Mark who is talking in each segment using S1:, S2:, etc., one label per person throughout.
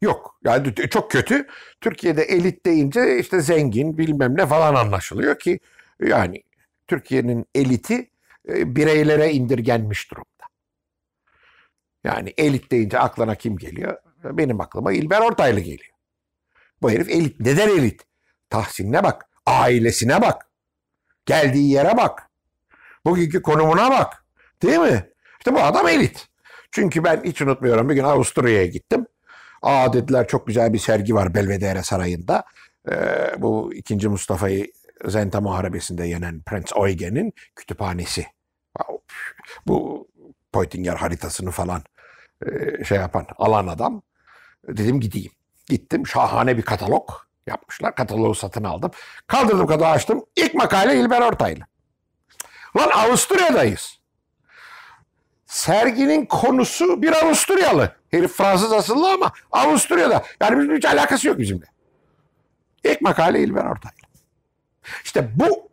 S1: Yok. Yani çok kötü. Türkiye'de elit deyince işte zengin bilmem ne falan anlaşılıyor ki yani Türkiye'nin eliti e, bireylere indirgenmiş durumda. Yani elit deyince aklına kim geliyor? Benim aklıma İlber Ortaylı geliyor. Bu herif elit. Neden elit? Tahsinine bak. Ailesine bak. Geldiği yere bak. Bugünkü konumuna bak. Değil mi? İşte bu adam elit. Çünkü ben hiç unutmuyorum bir gün Avusturya'ya gittim. Aa dediler çok güzel bir sergi var Belvedere Sarayı'nda. Ee, bu 2. Mustafa'yı Zenta Muharebesi'nde yenen Prens Eugen'in kütüphanesi. Bu Poitinger haritasını falan e, şey yapan alan adam. Dedim gideyim. Gittim şahane bir katalog yapmışlar. Kataloğu satın aldım. Kaldırdım kataloğu açtım. İlk makale İlber Ortaylı. Lan Avusturya'dayız. Serginin konusu bir Avusturyalı. Herif Fransız asıllı ama Avusturya'da. Yani bizim hiç alakası yok bizimle. İlk makale İlber Ortaylı. İşte bu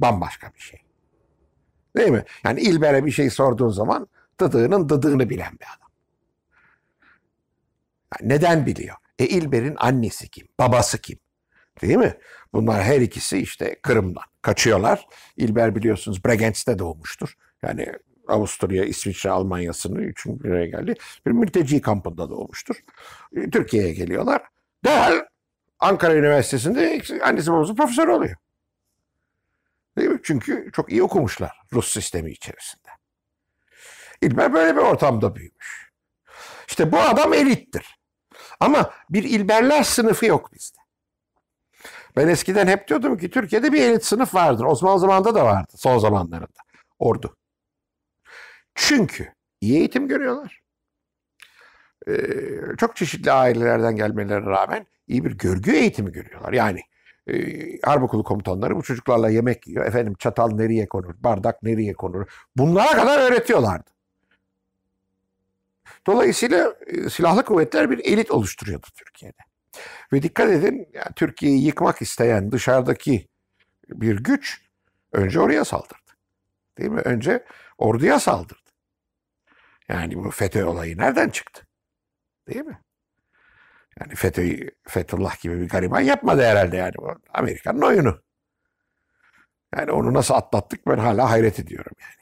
S1: bambaşka bir şey. Değil mi? Yani İlber'e bir şey sorduğun zaman dıdığının dıdığını bilen bir adam. Yani neden biliyor? E İlber'in annesi kim? Babası kim? Değil mi? Bunlar her ikisi işte Kırım'dan kaçıyorlar. İlber biliyorsunuz Bregenz'de doğmuştur. Yani Avusturya, İsviçre, Almanya'sının üçün bir geldi. Bir mülteci kampında doğmuştur. E, Türkiye'ye geliyorlar. Derhal Ankara Üniversitesi'nde annesi babası profesör oluyor. Değil mi? Çünkü çok iyi okumuşlar Rus sistemi içerisinde. İlber böyle bir ortamda büyümüş. İşte bu adam elittir. Ama bir İlberler sınıfı yok bizde. Ben eskiden hep diyordum ki Türkiye'de bir elit sınıf vardır. Osmanlı zamanında da vardı son zamanlarında. Ordu. Çünkü iyi eğitim görüyorlar. Ee, çok çeşitli ailelerden gelmelerine rağmen iyi bir görgü eğitimi görüyorlar. Yani e, harp okulu komutanları bu çocuklarla yemek yiyor. Efendim çatal nereye konur, bardak nereye konur. Bunlara kadar öğretiyorlardı. Dolayısıyla e, silahlı kuvvetler bir elit oluşturuyordu Türkiye'de. Ve dikkat edin yani Türkiye'yi yıkmak isteyen dışarıdaki bir güç önce oraya saldırdı. Değil mi? Önce orduya saldırdı. Yani bu FETÖ olayı nereden çıktı? Değil mi? Yani FETÖ'yü Fethullah gibi bir gariban yapmadı herhalde yani. Amerika'nın oyunu. Yani onu nasıl atlattık ben hala hayret ediyorum yani.